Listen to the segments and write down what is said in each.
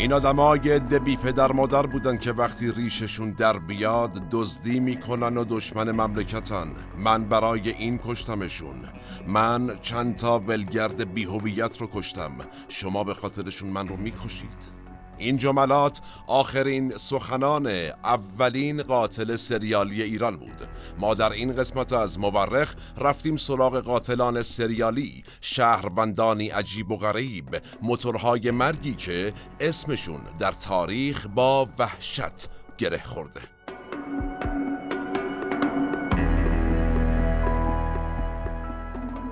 این آدمای بی پدر مادر بودن که وقتی ریششون در بیاد دزدی می‌کنن و دشمن مملکتن. من برای این کشتمشون. من چند تا ولگرد بیهویت رو کشتم. شما به خاطرشون من رو می‌کشید. این جملات آخرین سخنان اولین قاتل سریالی ایران بود. ما در این قسمت از مورخ رفتیم سراغ قاتلان سریالی شهروندانی عجیب و غریب موتورهای مرگی که اسمشون در تاریخ با وحشت گره خورده.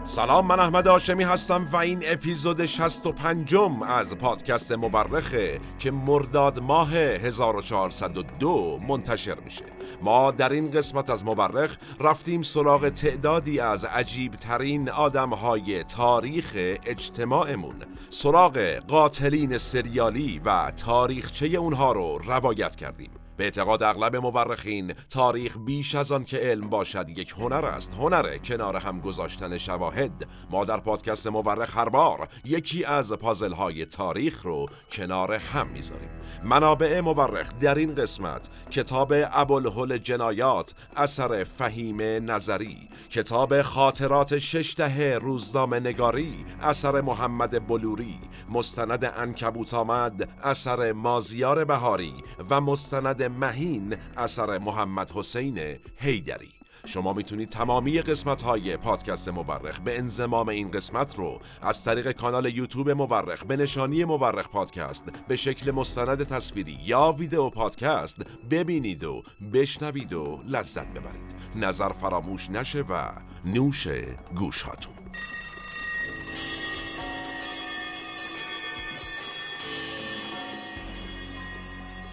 سلام من احمد آشمی هستم و این اپیزود 65 از پادکست مورخه که مرداد ماه 1402 منتشر میشه. ما در این قسمت از مورخ رفتیم سراغ تعدادی از عجیب ترین آدم های تاریخ اجتماعمون سراغ قاتلین سریالی و تاریخچه اونها رو روایت کردیم. به اعتقاد اغلب مورخین تاریخ بیش از آن که علم باشد یک هنر است. هنر کنار هم گذاشتن شواهد. ما در پادکست مورخ هر بار یکی از پازل های تاریخ رو کنار هم می‌ذاریم. منابع مورخ در این قسمت کتاب ابوالهول جنایات اثر فهیم نظری کتاب خاطرات شش دهه روزنامه نگاری اثر محمد بلوری مستند انکبوت آمد اثر مازیار بهاری و مستند مهین اثر محمد حسین هیدری شما می‌تونید تمامی قسمت های پادکست مورخ به انزمام این قسمت رو از طریق کانال یوتیوب مورخ به نشانی مورخ پادکست به شکل مستند تصویری یا ویدیو پادکست ببینید و بشنوید و لذت ببرید. نظر فراموش نشه و نوش گوش هاتون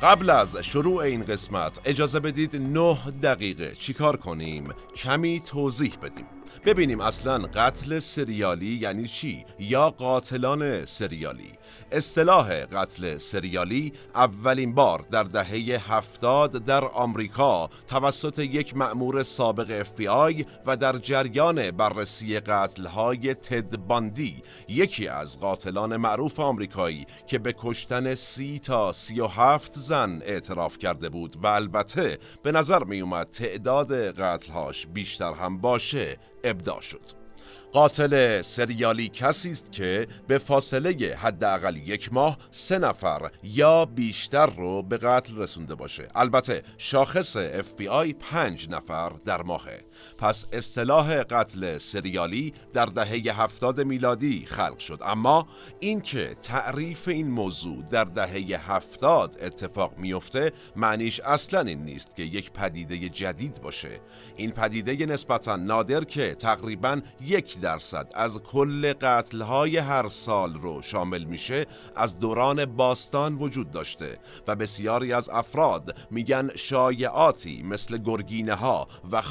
قبل از شروع این قسمت اجازه بدید نه دقیقه چیکار کنیم کمی توضیح بدیم. ببینیم اصلا قتل سریالی یعنی چی یا قاتلان سریالی. اصطلاح قتل سریالی اولین بار در دهه هفتاد در آمریکا توسط یک مأمور سابق FBI و در جریان بررسی قتلهای تد باندی یکی از قاتلان معروف آمریکایی که به کشتن سی تا سی و هفت زن اعتراف کرده بود و البته به نظر می اومد تعداد قتلهاش بیشتر هم باشه. ابدا شد. قاتل سریالی کسی است که به فاصله حداقل یک ماه سه نفر یا بیشتر رو به قتل رسونده باشه. البته شاخص FBI پنج نفر در ماهه. پس اصطلاح قتل سریالی در دهه هفتاد میلادی خلق شد. اما اینکه تعریف این موضوع در دهه هفتاد اتفاق میفته معنیش اصلا این نیست که یک پدیده جدید باشه. این پدیده نسبتا نادر که تقریبا یک درصد از کل قتلهای هر سال رو شامل میشه از دوران باستان وجود داشته و بسیاری از افراد میگن شایعاتی مثل گرگینه ها و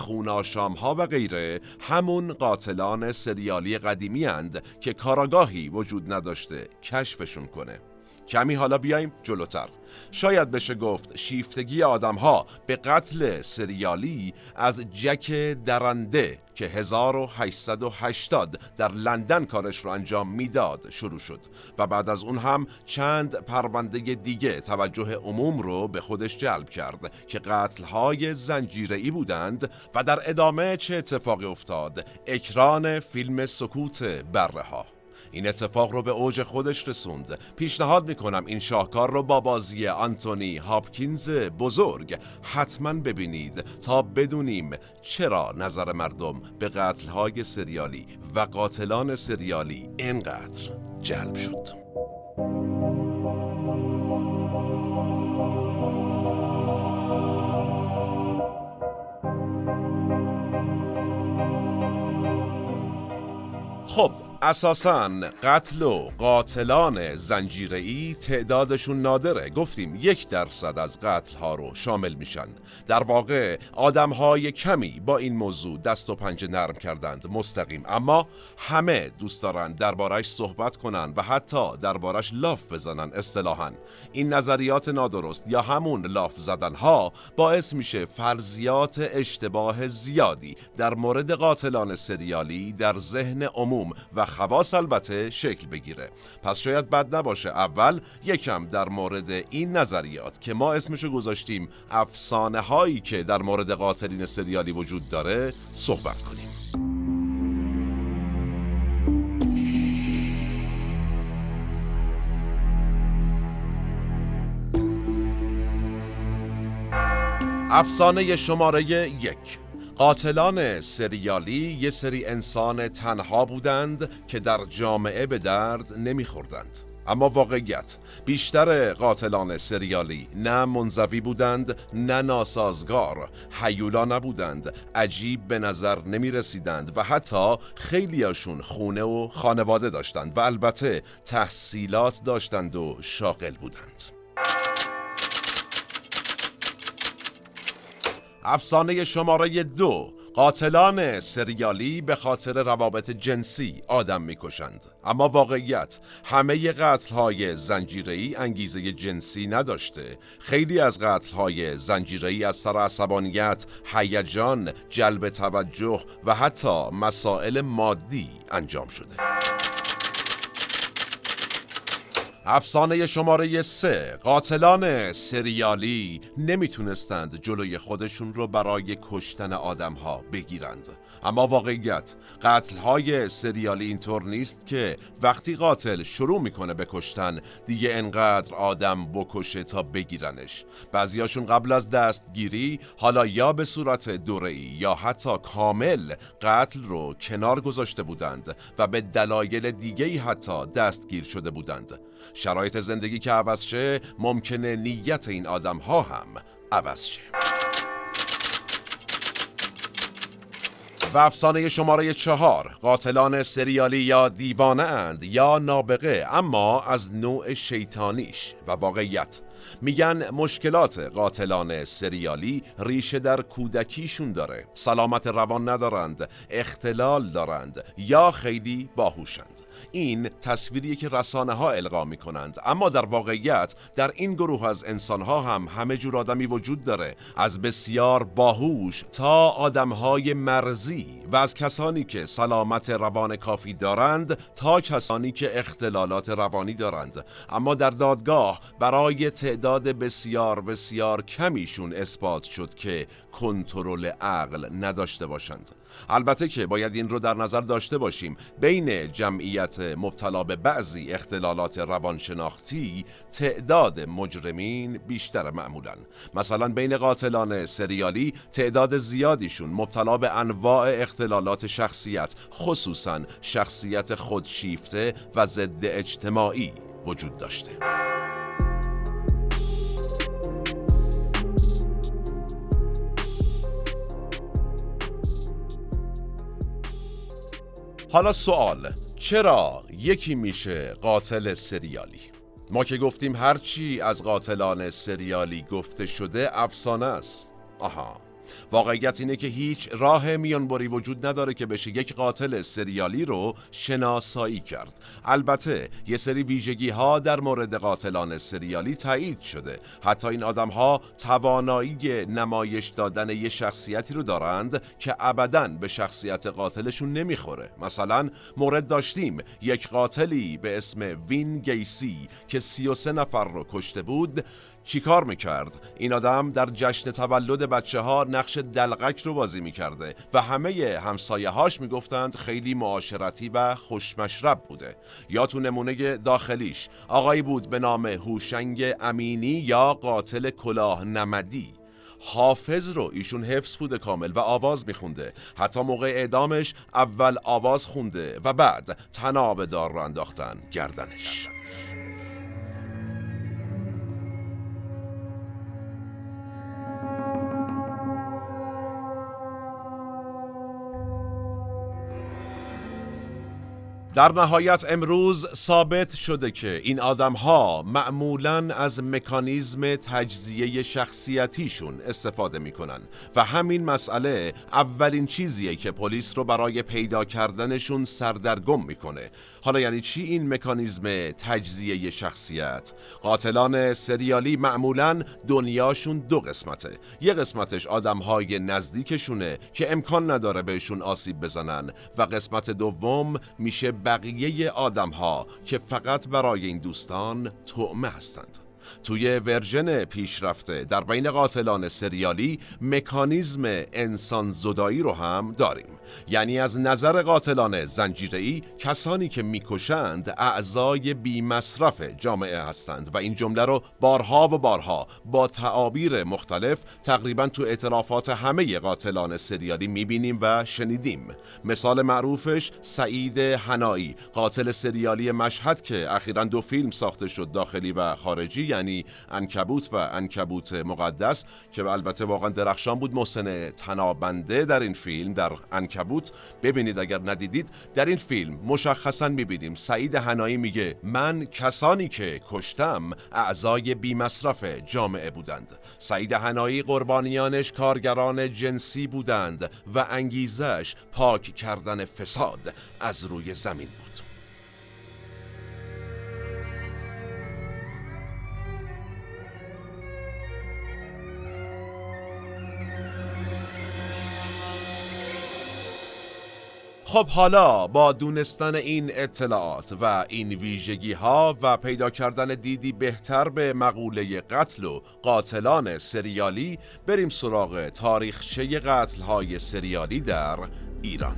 خوناشام ها و غیره همون قاتلان سریالی قدیمی اند که کاراگاهی وجود نداشته. کشفشون کنه. کمی حالا بیایم جلوتر. شاید بشه گفت شیفتگی آدم ها به قتل سریالی از جک درنده که 1880 در لندن کارش رو انجام می‌داد شروع شد و بعد از اون هم چند پرونده دیگه توجه عموم رو به خودش جلب کرد که قتلهای زنجیره‌ای بودند و در ادامه چه اتفاقی افتاد؟ اکران فیلم سکوت بره ها این اتفاق رو به اوج خودش رسوند. پیشنهاد می‌کنم این شاهکار رو با بازی آنتونی هاپکینز بزرگ حتما ببینید تا بدونیم چرا نظر مردم به قتلهای سریالی و قاتلان سریالی اینقدر جلب شد. خب اساسا قتل و قاتلان زنجیره‌ای تعدادشون نادره. گفتیم یک درصد از قتل ها رو شامل میشن. در واقع آدم های کمی با این موضوع دست و پنجه نرم کردند مستقیم. اما همه دوست دارن دربارش صحبت کنن و حتی دربارش لاف بزنن اصطلاحا. این نظریات نادرست یا همون لاف زدن ها باعث میشه فرضیات اشتباه زیادی در مورد قاتلان سریالی در ذهن عموم و خواص البته شکل بگیره. پس شاید بد نباشه اول یکم در مورد این نظریات که ما اسمشو گذاشتیم افسانه هایی که در مورد قاتلین سریالی وجود داره صحبت کنیم. افسانه شماره یک. قاتلان سریالی یه سری انسان تنها بودند که در جامعه به درد نمیخوردند. اما واقعیت بیشتر قاتلان سریالی نه منزوی بودند نه ناسازگار حیولا نبودند عجیب به نظر نمی رسیدند و حتی خیلیاشون خونه و خانواده داشتند و البته تحصیلات داشتند و شاغل بودند. افسانه شماره دو قاتلان سریالی به خاطر روابط جنسی آدم می‌کشند. اما واقعیت همه قتل های زنجیری انگیزه جنسی نداشته. خیلی از قتل های زنجیری از سر عصبانیت هیجان جلب توجه و حتی مسائل مادی انجام شده. افسانه شماره سه. قاتلان سریالی نمی‌تونستند جلوی خودشون رو برای کشتن آدم ها بگیرند. اما واقعیت قتل های سریالی اینطور نیست که وقتی قاتل شروع می‌کنه به کشتن دیگه انقدر آدم بکشه تا بگیرنش. بعضیاشون قبل از دستگیری حالا یا به صورت دوره‌ای یا حتی کامل قتل رو کنار گذاشته بودند و به دلایل دیگه حتی دستگیر شده بودند. شرایط زندگی که عوض شه ممکنه نیت این آدم ها هم عوض شه. و افسانه شماره چهار قاتلان سریالی یا دیوانه اند یا نابغه اما از نوع شیطانیش و واقعیت. میگن مشکلات قاتلان سریالی ریشه در کودکیشون داره. سلامت روان ندارند اختلال دارند یا خیلی باهوشند. این تصویری که رسانه ها القا می کنند اما در واقعیت در این گروه از انسان ها هم همه جور آدمی وجود داره. از بسیار باهوش تا آدم های مرزی و از کسانی که سلامت روان کافی دارند تا کسانی که اختلالات روانی دارند. اما در دادگاه برای تعداد بسیار بسیار کمیشون اثبات شد که کنترل عقل نداشته باشند. البته که باید این رو در نظر داشته باشیم. بین جمعیت مبتلا به بعضی اختلالات روانشناختی تعداد مجرمین بیشتر معمولا. مثلا بین قاتلان سریالی تعداد زیادیشون مبتلا به انواع اختلالات شخصیت خصوصا شخصیت خودشیفته و ضد اجتماعی وجود داشته. حالا سوال چرا یکی میشه قاتل سریالی؟ ما که گفتیم هرچی از قاتلان سریالی گفته شده افسانه است آها واقعیت اینه که هیچ راه میانبری وجود نداره که بشه یک قاتل سریالی رو شناسایی کرد. البته یه سری ویژگی ها در مورد قاتلان سریالی تایید شده. حتی این آدم ها توانایی نمایش دادن یه شخصیتی رو دارند که ابدا به شخصیت قاتلشون نمی‌خوره. مثلا مورد داشتیم یک قاتلی به اسم وین گیسی که 33 نفر رو کشته بود. چیکار می‌کرد؟ این آدم در جشن تولد بچه ها نقش دلغک رو بازی می‌کرده و همه همسایه هاش می‌گفتند خیلی معاشرتی و خوشمشرب بوده. یا تو نمونه داخلیش آقایی بود به نام هوشنگ امینی یا قاتل کلاه نمدی. حافظ رو ایشون حفظ بوده کامل و آواز میخونده. حتی موقع اعدامش اول آواز خونده و بعد تناب دار رو انداختن گردنش. در نهایت امروز ثابت شده که این آدم ها معمولا از مکانیزم تجزیه شخصیتیشون استفاده می‌کنن و همین مسئله اولین چیزیه که پلیس رو برای پیدا کردنشون سردرگم می‌کنه. حالا یعنی چی این مکانیزم تجزیه شخصیت؟ قاتلان سریالی معمولا دنیاشون دو قسمته. یه قسمتش آدم های نزدیکشونه که امکان نداره بهشون آسیب بزنن و قسمت دوم میشه بقیه آدم ها که فقط برای این دوستان تعمه هستند. توی ورژن پیشرفته در بین قاتلان سریالی مکانیزم انسان زدایی رو هم داریم. یعنی از نظر قاتلان زنجیره‌ای کسانی که می‌کشند اعضای بی مصرف جامعه هستند و این جمله رو بارها و بارها با تعابیر مختلف تقریبا تو اعترافات همه قاتلان سریالی می‌بینیم و شنیدیم. مثال معروفش سعید هنایی قاتل سریالی مشهد که اخیرا دو فیلم ساخته شد داخلی و خارجی یعنی انکبوت و انکبوت مقدس که البته واقعا درخشان بود محسن تنابنده در این فیلم در انکبوت ببینید اگر ندیدید در این فیلم مشخصا می‌بینیم. سعید هنایی میگه من کسانی که کشتم اعضای بی مصرف جامعه بودند. سعید هنایی قربانیانش کارگران جنسی بودند و انگیزش پاک کردن فساد از روی زمین بود. خب حالا با دونستن این اطلاعات و این ویژگی ها و پیدا کردن دیدی بهتر به مقوله قتل و قاتلان سریالی بریم سراغ تاریخچه قتل های سریالی در ایران.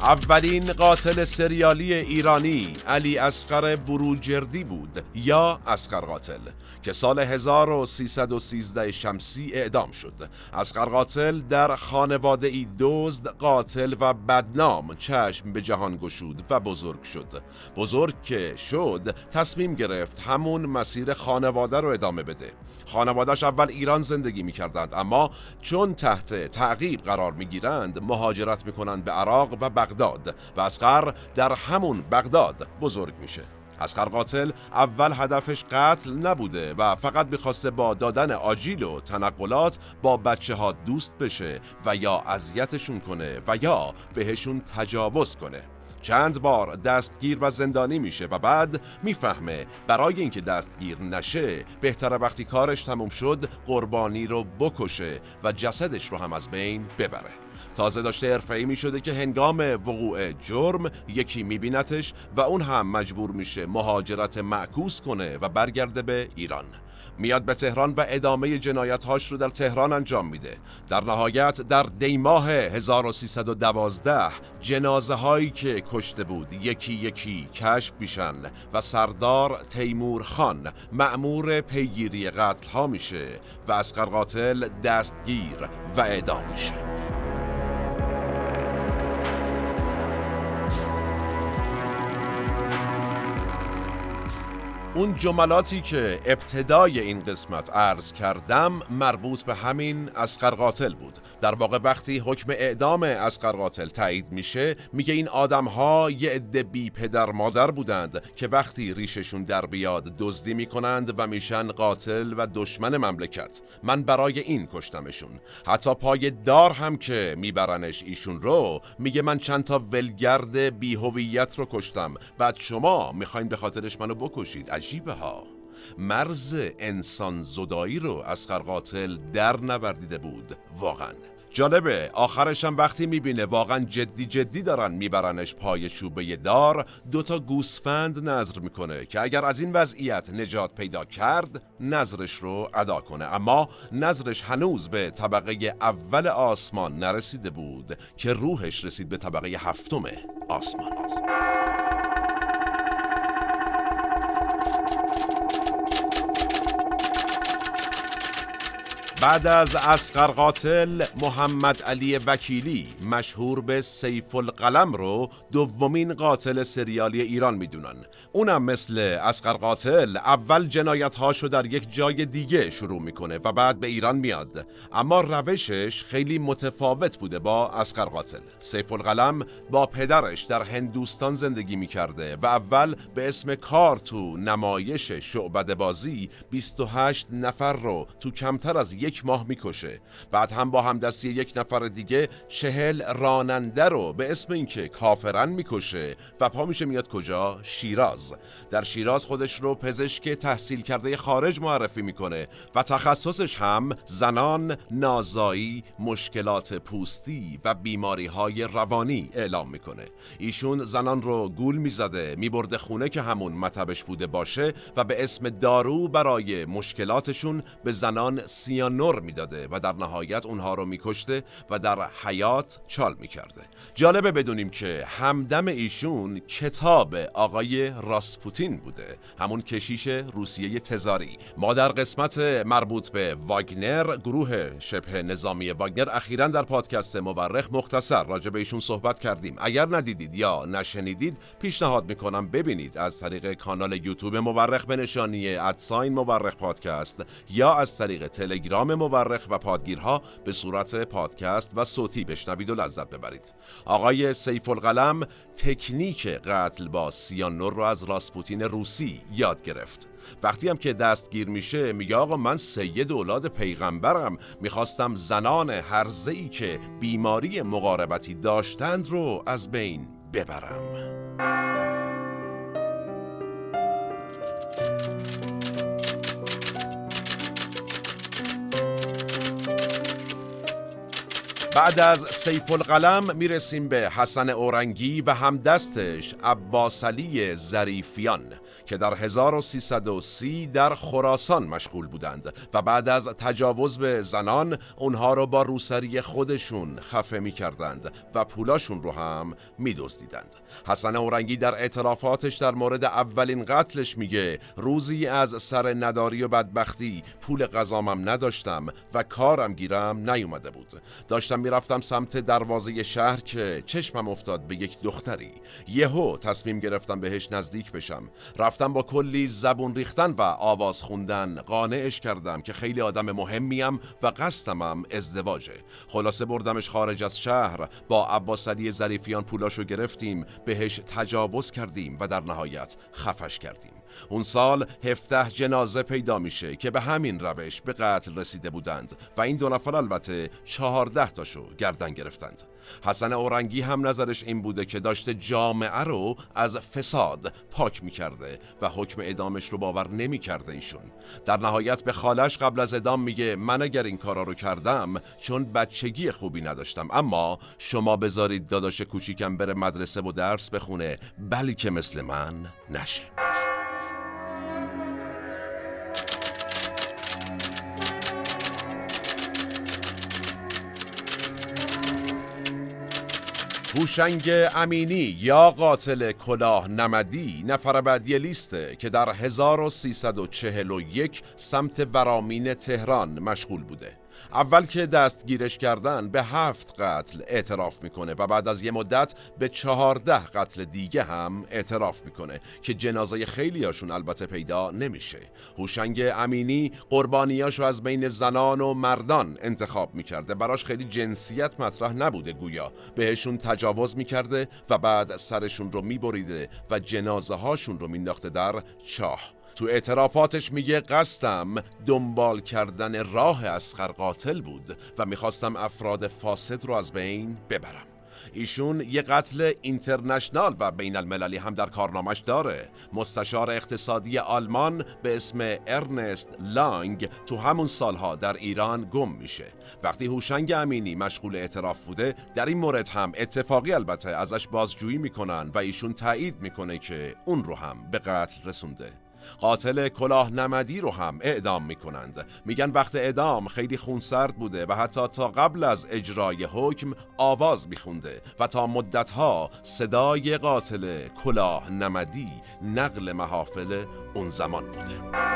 اولین قاتل سریالی ایرانی علی اسقر بروجردی بود یا اسقر قاتل؟ که سال 1313 شمسی اعدام شد. اسقر قاتل در خانواده ای دزد قاتل و بدنام چشم به جهان گشود و بزرگ شد. بزرگ که شد تصمیم گرفت همون مسیر خانواده رو ادامه بده. خانوادهش اول ایران زندگی می کردند اما چون تحت تعقیب قرار می گیرند مهاجرت می کنند به عراق و بغداد و اسقر در همون بغداد بزرگ میشه. اسقر قاتل اول هدفش قتل نبوده و فقط می‌خواسته با دادن آجیل و تنقلات با بچه ها دوست بشه و یا اذیتشون کنه و یا بهشون تجاوز کنه. چند بار دستگیر و زندانی میشه و بعد می‌فهمه برای اینکه دستگیر نشه بهتره وقتی کارش تموم شد قربانی رو بکشه و جسدش رو هم از بین ببره. تازه داشته حرفه‌ای می شده که هنگام وقوع جرم یکی میبینتش و اون هم مجبور میشه مهاجرت معکوس کنه و برگرده به ایران. میاد به تهران و ادامه جنایتهاش رو در تهران انجام میده. در نهایت در دیماه 1312 جنازه هایی که کشته بود یکی یکی کشف میشن و سردار تیمور خان معمور پیگیری قتل ها میشه و از قاتل دستگیر و اعدام میشه. اون جملاتی که ابتدای این قسمت عرض کردم مربوط به همین اسقر قاتل بود. در واقع وقتی حکم اعدام اسقر قاتل تایید میشه میگه این آدم ها یه عده بی پدر مادر بودند که وقتی ریششون در بیاد دزدی می‌کنند و میشن قاتل و دشمن مملکت. من برای این کشتمشون. حتی پای دار هم که میبرنش ایشون رو میگه من چند تا ولگرد بی هویت رو کشتم. بعد شما می‌خواین به خاطرش منو بکشید عجیبه ها مرز انسان زدایی رو از قاتل در نوردیده بود. واقعا. جالبه. آخرش هم وقتی می‌بینه واقعا جدی جدی دارن میبرنش پای چوبه دار دوتا گوسفند نظر می‌کنه که اگر از این وضعیت نجات پیدا کرد نظرش رو ادا کنه. اما نظرش هنوز به طبقه اول آسمان نرسیده بود که روحش رسید به طبقه هفتم آسمان, آسمان. بعد از اسقر قاتل محمد علی وکیلی مشهور به سیف القلم رو دومین قاتل سریالی ایران می‌دونن. اونم مثل اسقر قاتل اول جنایت هاشو در یک جای دیگه شروع می‌کنه و بعد به ایران میاد. اما روشش خیلی متفاوت بوده با اسقر قاتل. سیف القلم با پدرش در هندوستان زندگی می‌کرده و اول به اسم کار تو نمایش شعبد بازی 28 نفر رو تو کمتر از یک ماه می‌کشه. بعد هم با همدستی یک نفر دیگه چهل راننده رو به اسم اینکه کافرن می‌کشه و پا میشه میاد کجا؟ شیراز. در شیراز خودش رو پزشک تحصیل کرده خارج معرفی می‌کنه و تخصصش هم زنان نازایی مشکلات پوستی و بیماری های روانی اعلام می‌کنه. ایشون زنان رو گول می‌زده میبرده خونه که همون مطبش بوده باشه و به اسم دارو برای مشکلاتشون به زنان سیانور می‌داده و در نهایت اونها رو میکشته و در حیات چال می‌کرده. جالبه بدونیم که همدم ایشون کتاب آقای راسپوتین بوده همون کشیش روسیه تزاری. ما در قسمت مربوط به واگنر گروه شبه نظامی واگنر اخیرا در پادکست مورخ مختصر راجع به ایشون صحبت کردیم. اگر ندیدید یا نشنیدید پیشنهاد می‌کنم ببینید از طریق کانال یوتیوب مورخ به نشانی ادساین مورخ پادکست یا از طریق تلگرام مورخ و پادگیرها به صورت پادکست و صوتی بشنوید و لذت ببرید. آقای سیف القلم تکنیک قتل با سیانور رو از راسپوتین روسی یاد گرفت. وقتی هم که دستگیر میشه میگه آقا من سید اولاد پیغمبرم. می‌خواستم زنان هرزه ای که بیماری مقاربتی داشتند رو از بین ببرم. بعد از سیف القلم می‌رسیم به حسن اورنگی و همدستش عباس علی ظریفیان. که در 1330 در خراسان مشغول بودند و بعد از تجاوز به زنان اونها رو با روسری خودشون خفه می کردند و پولاشون رو هم می دزدیدند. حسن اورنگی در اعترافاتش در مورد اولین قتلش میگه روزی از سر نداری و بدبختی پول غذامم نداشتم و کارم گیرم نیومده بود. داشتم می‌رفتم سمت دروازه شهر که چشمم افتاد به یک دختری. یهو تصمیم گرفتم بهش نزدیک بشم. رفتم با کلی زبون ریختن و آواز خوندن قانعش کردم که خیلی آدم مهمیم و قصدمم ازدواجه. خلاصه بردمش خارج از شهر با عباس علی ظریفیان پولاشو گرفتیم بهش تجاوز کردیم و در نهایت خفش کردیم. اون سال هفته جنازه پیدا میشه که به همین روش به قتل رسیده بودند و این دو نفر البته چهارده تاشو گردن گرفتند. حسن اورنگی هم نظرش این بوده که داشته جامعه رو از فساد پاک می‌کرده و حکم ادامش رو باور نمی‌کرده ایشون. در نهایت به خالش قبل از ادام میگه من اگر این کارا رو کردم چون بچگی خوبی نداشتم. اما شما بذارید داداش کوچیکم بره مدرسه و درس بخونه بلکه مثل من نشه. هوشنگ امینی یا قاتل کلاه نمدی نفر بعدی لیسته که در 1341 سمت ورامین تهران مشغول بوده. اول که دستگیرش کردن به هفت قتل اعتراف می‌کنه و بعد از یه مدت به چهارده قتل دیگه هم اعتراف می‌کنه که جنازه خیلیاشون البته پیدا نمیشه. هوشنگ امینی قربانیاشو از بین زنان و مردان انتخاب می‌کرده. براش خیلی جنسیت مطرح نبوده گویا. بهشون تجاوز می‌کرده و بعد سرشون رو میبریده و جنازه هاشون رو مینداخته در چاه. تو اعترافاتش میگه قصدم دنبال کردن راه اسخر قاتل بود و می‌خواستم افراد فاسد رو از بین ببرم. ایشون یه قتل اینترنشنال و بین المللی هم در کارنامش داره. مستشار اقتصادی آلمان به اسم ارنست لانگ تو همون سالها در ایران گم میشه. وقتی هوشنگ امینی مشغول اعتراف بوده در این مورد هم اتفاقی البته ازش بازجویی می‌کنن و ایشون تایید می‌کنه که اون رو هم به قتل رسونده. قاتل کلاه نمدی رو هم اعدام می‌کنند. میگن وقت اعدام خیلی خونسرد بوده و حتی تا قبل از اجرای حکم آواز میخونده و تا مدتها صدای قاتل کلاه نمدی نقل محافل اون زمان بوده.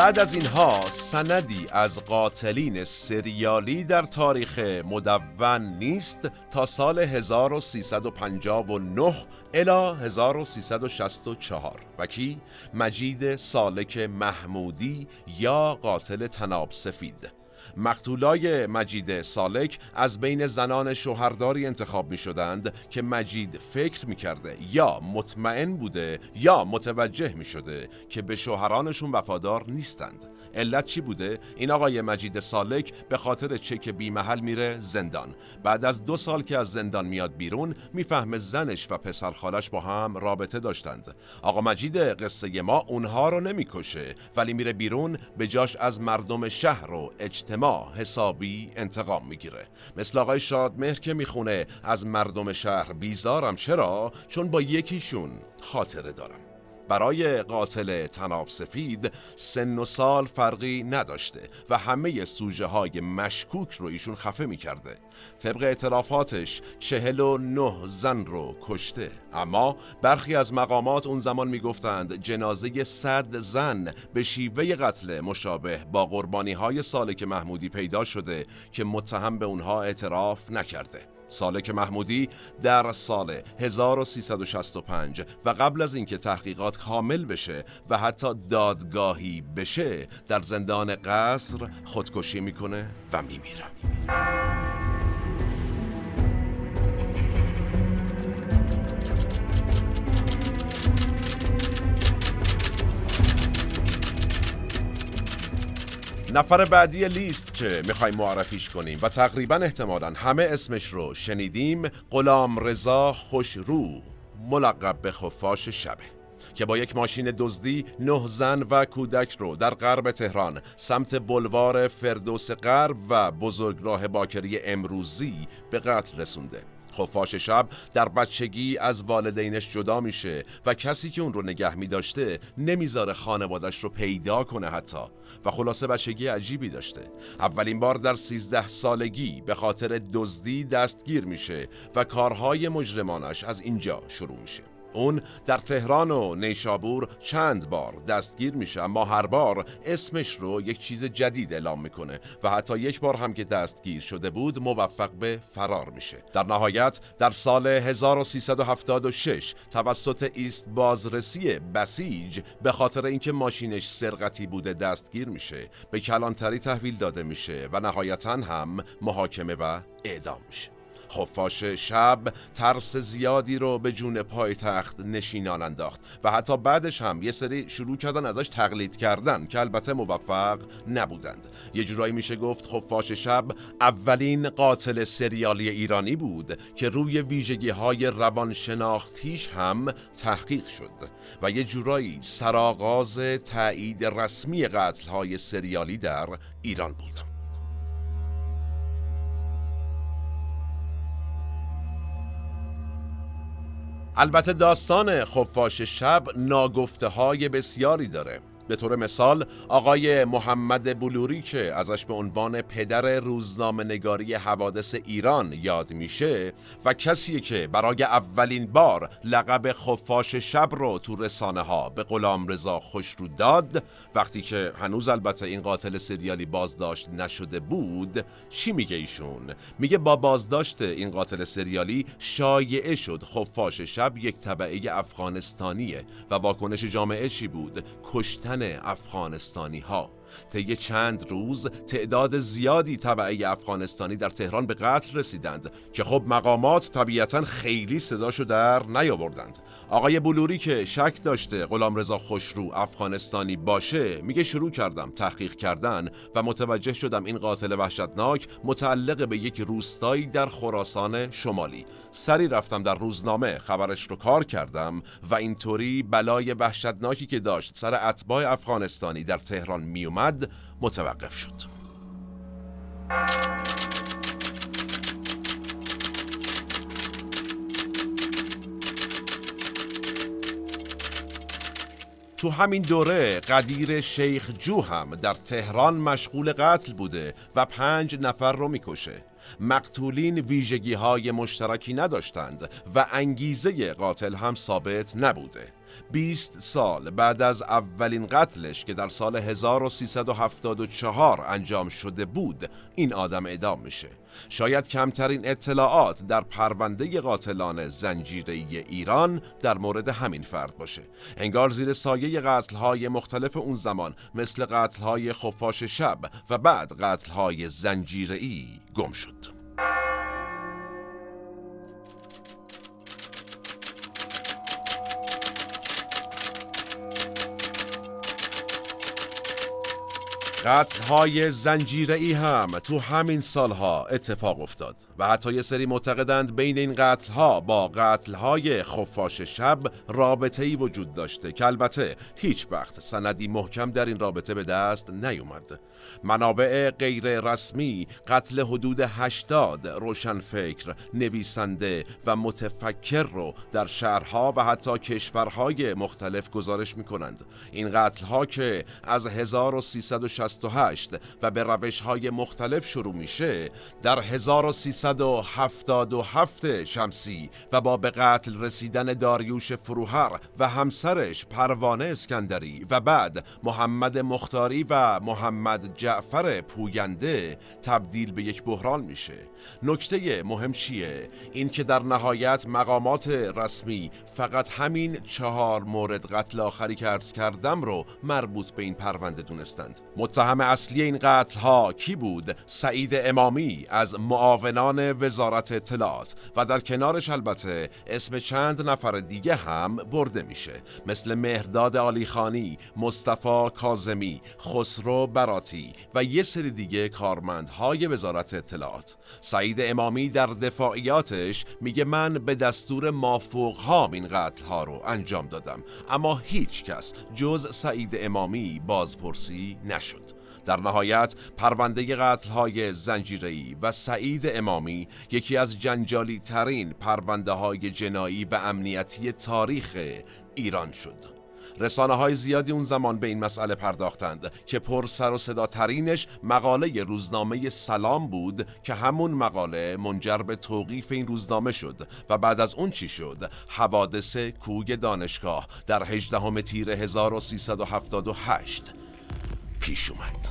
بعد از اینها سندی از قاتلین سریالی در تاریخ مدون نیست تا سال 1359 الا 1364 و کی؟ مجید سالک محمودی یا قاتل تناب سفید مقتولای مجید سالک از بین زنان شوهرداری انتخاب می شدند که مجید فکر می کرده یا مطمئن بوده یا متوجه می شده که به شوهرانشون وفادار نیستند. علت چی بوده؟ این آقای مجید سالک به خاطر چک بی محل میره زندان. بعد از دو سال که از زندان میاد بیرون می‌فهمه زنش و پسر خالش با هم رابطه داشتند. آقا مجید قصه ما اونها رو نمی‌کشه ولی میره بیرون به جاش از مردم شهر و اجتماع حسابی انتقام می‌گیره. مثل آقای شادمهر که می‌خونه از مردم شهر بیزارم. چرا؟ چون با یکیشون خاطره دارم. برای قاتل تناب سفید سن و سال فرقی نداشته و همه سوژه های مشکوک رو ایشون خفه می کرده. طبق اعترافاتش چهل و نه زن رو کشته اما برخی از مقامات اون زمان می‌گفتند جنازه صد زن به شیوه قتل مشابه با قربانی های سالک محمودی پیدا شده که متهم به اونها اعتراف نکرده سالک محمودی در سال 1365 و قبل از اینکه تحقیقات کامل بشه و حتی دادگاهی بشه در زندان قصر خودکشی می‌کنه و میمیره. نفر بعدی لیست که می‌خوایم معرفیش کنیم و تقریبا احتمالا همه اسمش رو شنیدیم غلام رضا خوشرو ملقب به خفاش شبه که با یک ماشین دزدی نه زن و کودک رو در غرب تهران سمت بلوار فردوس غرب و بزرگراه باکری امروزی به قتل رسونده. خفاش شب در بچگی از والدینش جدا میشه و کسی که اون رو نگه می داشته نمی‌ذاره خانوادش رو پیدا کنه حتی. و خلاصه بچگی عجیبی داشته. اولین بار در 13 سالگی به خاطر دزدی دستگیر میشه و کارهای مجرمانش از اینجا شروع میشه. اون در تهران و نیشابور چند بار دستگیر میشه اما هر بار اسمش رو یک چیز جدید اعلام می‌کنه و حتی یک بار هم که دستگیر شده بود موفق به فرار میشه. در نهایت در سال 1376 توسط ایست بازرسی بسیج به خاطر اینکه ماشینش سرقتی بوده دستگیر میشه. به کلانتری تحویل داده میشه و نهایتا هم محاکمه و اعدام میشه. خفاش شب ترس زیادی رو به جون پایتخت نشینان انداخت و حتی بعدش هم یه سری شروع کردن ازش تقلید کردن که البته موفق نبودند. یه جورایی میشه گفت خفاش شب اولین قاتل سریالی ایرانی بود که روی ویژگی های روانشناختیش هم تحقیق شد و یه جورایی سرآغاز تایید رسمی قتل های سریالی در ایران بود. البته داستان خفاش شب ناگفته های بسیاری داره. به طور مثال آقای محمد بلوری که ازش به عنوان پدر روزنامه نگاری حوادث ایران یاد میشه و کسی که برای اولین بار لقب خفاش شب رو تو رسانه ها به غلام رضا خوشرو داد وقتی که هنوز البته این قاتل سریالی بازداشت نشده بود چی میگه ایشون؟ میگه با بازداشت این قاتل سریالی شایعه شد خفاش شب یک طبعه افغانستانیه و واکنش جامعه چی بود؟ کشتن افغانستانی ها طی چند روز تعداد زیادی طبعه افغانستانی در تهران به قتل رسیدند که خب مقامات طبیعتا خیلی صداشو در نیاوردند. آقای بلوری که شک داشته غلام رضا خوشرو افغانستانی باشه میگه شروع کردم تحقیق کردن و متوجه شدم این قاتل وحشتناک متعلق به یک روستایی در خراسان شمالی. سری رفتم در روزنامه خبرش رو کار کردم و اینطوری بلای وحشتناکی که داشت سر اتباع افغانستانی در تهران میومد متوقف شد. تو همین دوره قدیر شیخ جو هم در تهران مشغول قتل بوده و پنج نفر رو می‌کشه. مقتولین ویژگی های مشترکی نداشتند و انگیزه قاتل هم ثابت نبوده. 20 سال بعد از اولین قتلش که در سال 1374 انجام شده بود این آدم اعدام میشه. شاید کمترین اطلاعات در پرونده قاتلان زنجیره ایران در مورد همین فرد باشه. انگار زیر سایه قتلهای مختلف اون زمان مثل قتلهای خفاش شب و بعد قتلهای زنجیره ای گم شد. قتل های زنجیره ای هم تو همین سالها اتفاق افتاد و حتی یه سری معتقدند بین این قتل ها با قتل های خفاش شب رابطه ای وجود داشته که البته هیچ وقت سندی محکم در این رابطه به دست نیومد. منابع غیر رسمی قتل حدود 80 روشنفکر نویسنده و متفکر رو در شهرها و حتی کشورهای مختلف گزارش می کنند این قتل ها که از 1368 و به روش های مختلف شروع میشه در 1377 شمسی و با به قتل رسیدن داریوش فروهر و همسرش پروانه اسکندری و بعد محمد مختاری و محمد جعفر پوینده تبدیل به یک بحران میشه. نکته مهم چیه؟ این که در نهایت مقامات رسمی فقط همین چهار مورد قتل آخری که ارز کردم رو مربوط به این پرونده دونستند. متهم اصلی این قتل ها کی بود؟ سعید امامی از معاونان وزارت اطلاعات. و در کنارش البته اسم چند نفر دیگه هم برده میشه. مثل مهرداد علیخانی مصطفی کازمی خسرو براتی و یه سری دیگه کارمندهای وزارت اطلاعات. سعید امامی در دفاعیاتش میگه من به دستور مافوق ها این قتل ها رو انجام دادم. اما هیچ کس جز سعید امامی بازپرسی نشد. در نهایت پرونده قتل های زنجیری و سعید امامی یکی از جنجالی ترین پرونده های جنایی و امنیتی تاریخ ایران شد. رسانه های زیادی اون زمان به این مسئله پرداختند که پر سر و صدا ترینش مقاله روزنامه سلام بود که همون مقاله منجر به توقیف این روزنامه شد و بعد از اون چی شد؟ حوادث کوگ دانشگاه در 18 تیر 1378 پیش اومد.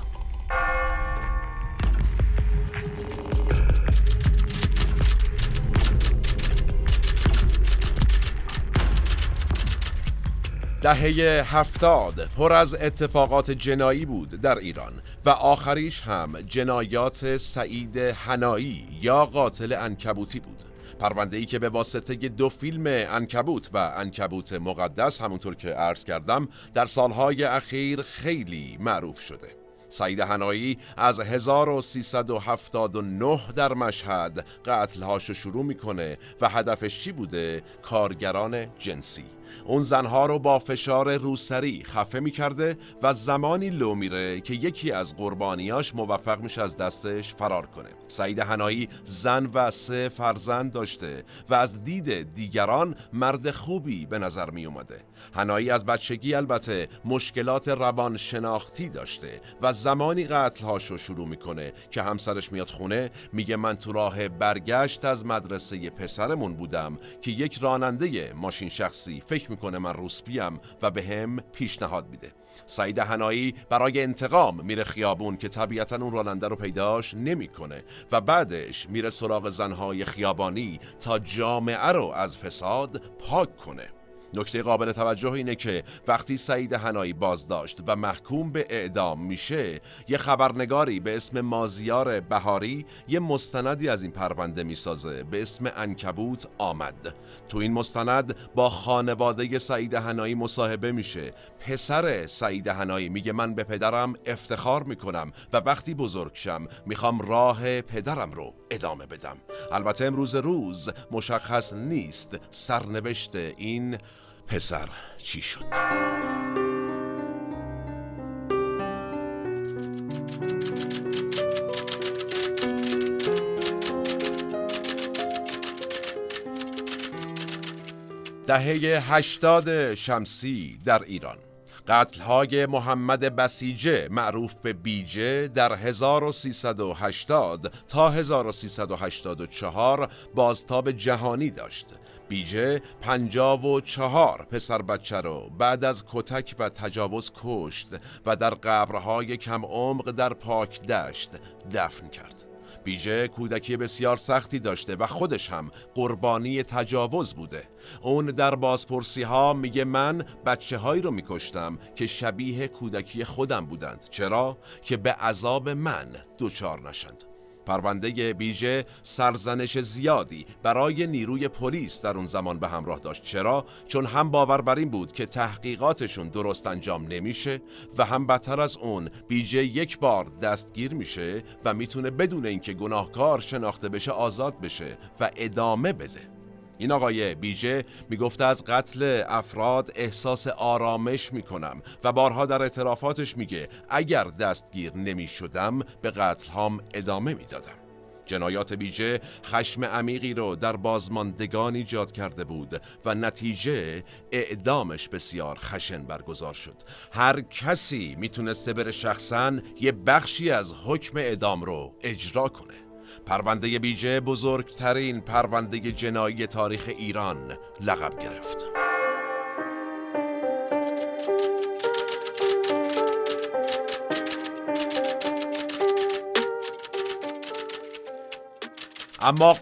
دهه هفتاد پر از اتفاقات جنایی بود در ایران و آخریش هم جنایات سعید هنایی یا قاتل انکبوتی بود. پرونده ای که به واسطه دو فیلم انکبوت و انکبوت مقدس همونطور که عرض کردم در سالهای اخیر خیلی معروف شده سعید هنایی از 1379 در مشهد قتلهاشو شروع می‌کنه و هدفش چی بوده؟ کارگران جنسی اون زنها رو با فشار روسری خفه می‌کرده و زمانی لو میره که یکی از قربانیاش موفق میشه از دستش فرار کنه. سعید هنایی زن و سه فرزند داشته و از دید دیگران مرد خوبی به نظر می اومده هنایی از بچگی البته مشکلات روان شناختی داشته و زمانی قتلهاشو شروع می‌کنه که همسرش میاد خونه میگه من تو راه برگشت از مدرسه پسرمون بودم که یک راننده ماشین شخصی فکر می‌کنه من روسپیم و به هم پیشنهاد میده. سعید هنایی برای انتقام میره خیابون که طبیعتا اون راننده رو پیداش نمی‌کنه و بعدش میره سراغ زنهای خیابانی تا جامعه رو از فساد پاک کنه. نکته قابل توجه اینه که وقتی سعید هنایی بازداشت و محکوم به اعدام میشه یه خبرنگاری به اسم مازیار بهاری یه مستندی از این پرونده می‌سازه به اسم انکبوت آمد. تو این مستند با خانواده سعید هنایی مصاحبه میشه پسر سعید هنایی میگه من به پدرم افتخار می‌کنم و وقتی بزرگ شم می‌خوام راه پدرم رو ادامه بدم. البته امروز روز مشخص نیست سرنوشت این پسر چی شد. دهه هشتاد شمسی در ایران. قتلهای محمد بسیجه معروف به بیجه در 1380 تا 1384 بازتاب جهانی داشت. بیجه پنجاب و چهار پسر بچه رو بعد از کتک و تجاوز کشت و در قبرهای کم عمق در پاک دشت دفن کرد. بیجه کودکی بسیار سختی داشته و خودش هم قربانی تجاوز بوده. اون در بازپرسی ها میگه من بچه هایی رو میکشتم که شبیه کودکی خودم بودند. چرا؟ که به عذاب من دچار نشند. پرونده بیژه سرزنش زیادی برای نیروی پلیس در اون زمان به همراه داشت. چرا؟ چون هم باور بر این بود که تحقیقاتشون درست انجام نمیشه و هم بدتر از اون بیژه یک بار دستگیر میشه و می‌تونه بدون اینکه گناهکار شناخته بشه آزاد بشه و ادامه بده. این آقای بیژه می‌گفته از قتل افراد احساس آرامش می‌کنم و بارها در اعترافاتش میگه اگر دستگیر نمی شدم به قتل هام ادامه می‌دادم. جنایات بیژه خشم عمیقی رو در بازماندگان ایجاد کرده بود و نتیجه اعدامش بسیار خشن برگزار شد هر کسی می‌تونسته بره شخصا یه بخشی از حکم اعدام رو اجرا کنه پرونده بیجه بزرگترین پرونده جنایی تاریخ ایران لقب گرفت. اما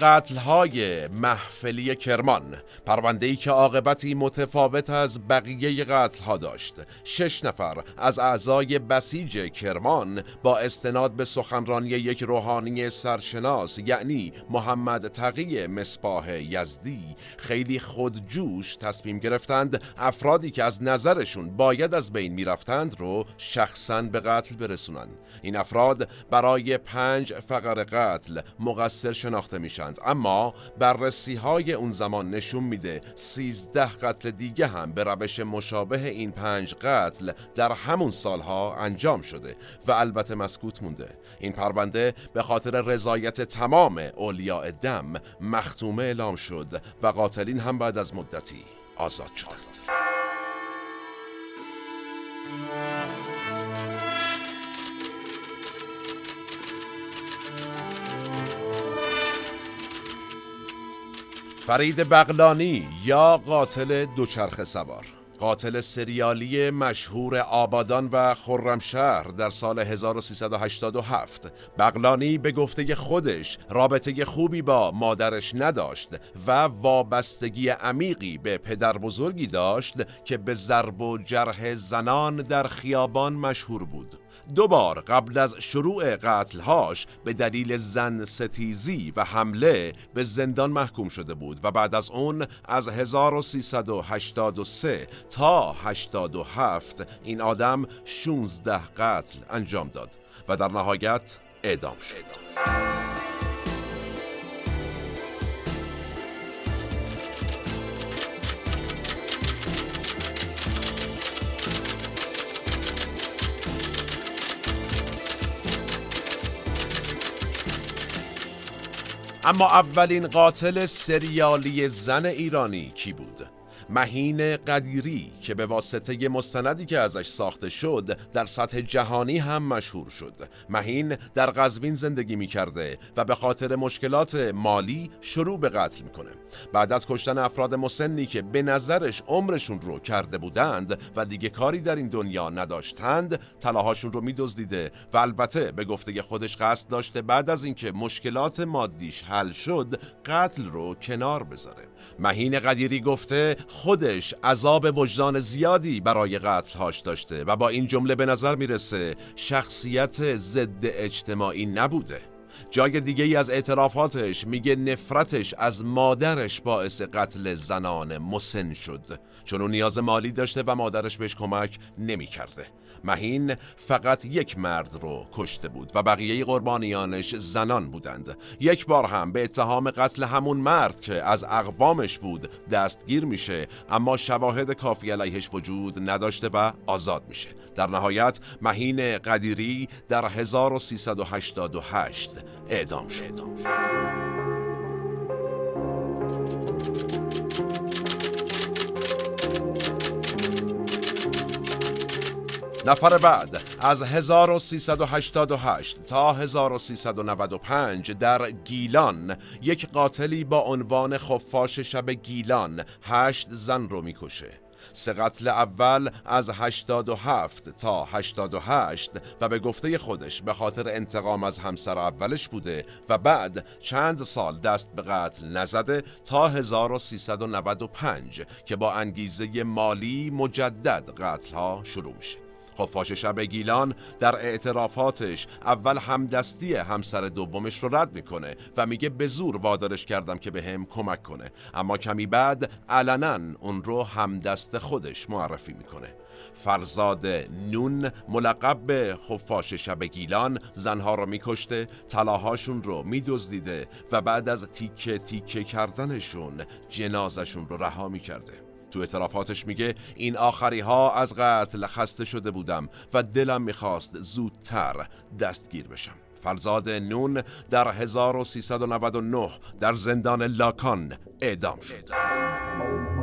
های محفلی کرمان پرونده‌ای که عاقبتی متفاوت از بقیه ها داشت. شش نفر از اعضای بسیج کرمان با استناد به سخنرانی یک روحانی سرشناس یعنی محمد تقی مصباح یزدی خیلی خودجوش تصمیم گرفتند افرادی که از نظرشون باید از بین می‌رفتند رو شخصا به قتل برسونن. این افراد برای پنج فقر قتل مقصر شناخته شناخته میشند. اما بررسی های اون زمان نشون میده 13 قتل دیگه هم به روش مشابه این پنج قتل در همون سالها انجام شده و البته مسکوت مونده. این پرونده به خاطر رضایت تمام اولیاء دم مختومه اعلام شد و قاتلین هم بعد از مدتی آزاد شدند فرید بغلانی یا قاتل دوچرخه سوار. قاتل سریالی مشهور آبادان و خرمشهر در سال 1387 بغلانی به گفته خودش رابطه خوبی با مادرش نداشت و وابستگی عمیقی به پدر بزرگی داشت که به ضرب و جرح زنان در خیابان مشهور بود. دو بار قبل از شروع قتلهاش به دلیل زن ستیزی و حمله به زندان محکوم شده بود و بعد از اون از 1383 تا 87 این آدم 16 قتل انجام داد و در نهایت اعدام شد. اما اولین قاتل سریالی زن ایرانی کی بود؟ مهین قدیری که به واسطه مستندی که ازش ساخته شد در سطح جهانی هم مشهور شد. مهین در قزوین زندگی می کرده و به خاطر مشکلات مالی شروع به قتل می‌کنه. بعد از کشتن افراد مسنی که به نظرش عمرشون رو کرده بودند و دیگه کاری در این دنیا نداشتند طلاهاشون رو میدزدیده و البته به گفته خودش قصد داشته بعد از اینکه مشکلات مادیش حل شد قتل رو کنار بذاره. مهین قدیری گفته خودش عذاب وجدان زیادی برای قتلهاش داشته و با این جمله به نظر می‌رسه شخصیت ضد اجتماعی نبوده جای دیگه ای از اعترافاتش میگه نفرتش از مادرش باعث قتل زنان مسن شد چون اون نیاز مالی داشته و مادرش بهش کمک نمی‌کرده. مهین فقط یک مرد رو کشته بود و بقیه قربانیانش زنان بودند یک بار هم به اتهام قتل همون مرد که از اقوامش بود دستگیر میشه اما شواهد کافی علیهش وجود نداشته و آزاد میشه در نهایت مهین قدیری در 1388 اعدام شد. اعدام شد. نفر بعد از 1388 تا 1395 در گیلان یک قاتلی با عنوان خفاش شب گیلان هشت زن رو می‌کشه. سه قتل اول از 87 تا 88 و به گفته خودش به خاطر انتقام از همسر اولش بوده و بعد چند سال دست به قتل نزده تا 1395 که با انگیزه مالی مجدد قتل ها شروع میشه. خفاش شب گیلان در اعترافاتش اول همدستی همسر دومش رو رد می‌کنه و میگه به زور وادارش کردم که به هم کمک کنه. اما کمی بعد علنا اون رو همدست خودش معرفی می‌کنه. فرزاد نون ملقب به خفاش شب گیلان زنها رو میکشته طلاهاشون رو میدزدیده و بعد از تیکه تیکه کردنشون جنازشون رو رها می‌کرده. تو اعترافاتش میگه این آخری ها از قتل خسته شده بودم و دلم می‌خواست زودتر دستگیر بشم. فرزاد نون در 1399 در زندان لاکان اعدام شد.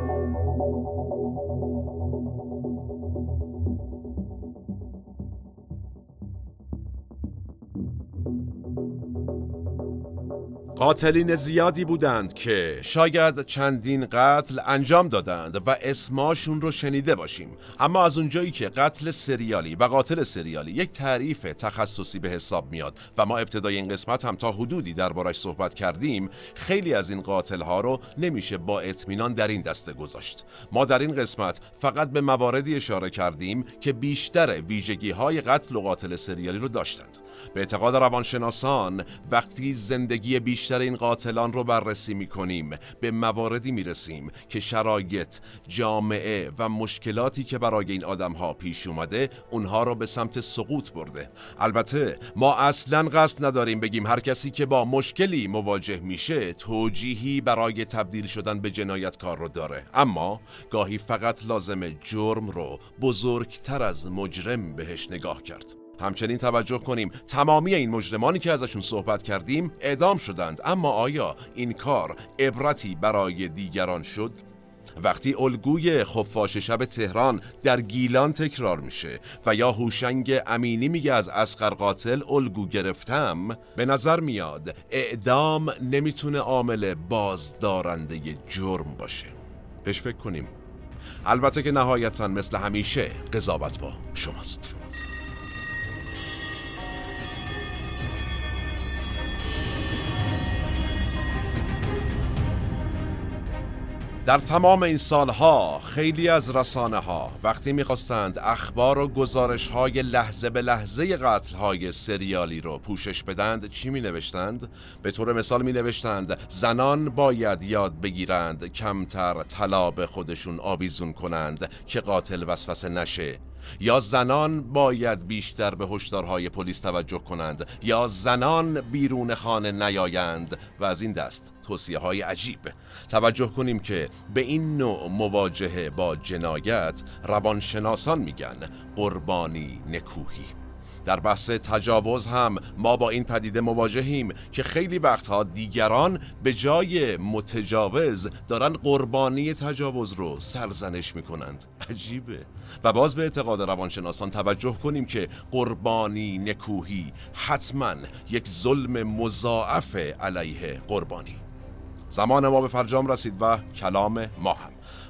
قاتلین زیادی بودند که شاید چندین قتل انجام دادند و اسماشون رو شنیده باشیم. اما از اونجایی که قتل سریالی و قاتل سریالی یک تعریف تخصصی به حساب میاد و ما ابتدای این قسمت هم تا حدودی دربارش صحبت کردیم خیلی از این قاتل ها رو نمیشه با اطمینان در این دسته گذاشت. ما در این قسمت فقط به مواردی اشاره کردیم که بیشتر ویژگی های قتل و قاتل سریالی رو داشتند. به اعتقاد روانشناسان وقتی زندگی بیشتر این قاتلان رو بررسی می کنیم به مواردی می رسیم که شرایط، جامعه و مشکلاتی که برای این آدم ها پیش اومده اونها رو به سمت سقوط برده. البته ما اصلا قصد نداریم بگیم هر کسی که با مشکلی مواجه میشه توجیهی برای تبدیل شدن به جنایتکار رو داره. اما گاهی فقط لازم جرم رو بزرگتر از مجرم بهش نگاه کرد. همچنین توجه کنیم تمامی این مجرمانی که ازشون صحبت کردیم اعدام شدند. اما آیا این کار عبرتی برای دیگران شد؟ وقتی الگوی خفاش شب تهران در گیلان تکرار میشه و یا هوشنگ امینی میگه از اسقر قاتل الگو گرفتم به نظر میاد اعدام نمی‌تونه عامل بازدارنده جرم باشه. بهش فکر کنیم. البته که نهایتا مثل همیشه قضاوت با شماست. در تمام این سالها خیلی از رسانه ها وقتی می‌خواستند اخبار و گزارش های لحظه به لحظه قتل های سریالی رو پوشش بدند چی می نوشتند؟ به طور مثال می نوشتند زنان باید یاد بگیرند کمتر طلا به خودشون آویزون کنند که قاتل وسوسه نشه یا زنان باید بیشتر به هشدارهای پلیس توجه کنند یا زنان بیرون خانه نیایند؟ و از این دست توصیه های عجیب. توجه کنیم که به این نوع مواجهه با جنایت روانشناسان میگن قربانی نکوهی. در بحث تجاوز هم ما با این پدیده مواجهیم که خیلی وقتها دیگران به جای متجاوز دارن قربانی تجاوز رو سرزنش می‌کنند. عجیبه. و باز به اعتقاد روانشناسان توجه کنیم که قربانی نکوهی حتما یک ظلم مضاعف علیه قربانی. زمان ما به فرجام رسید و کلام ما هم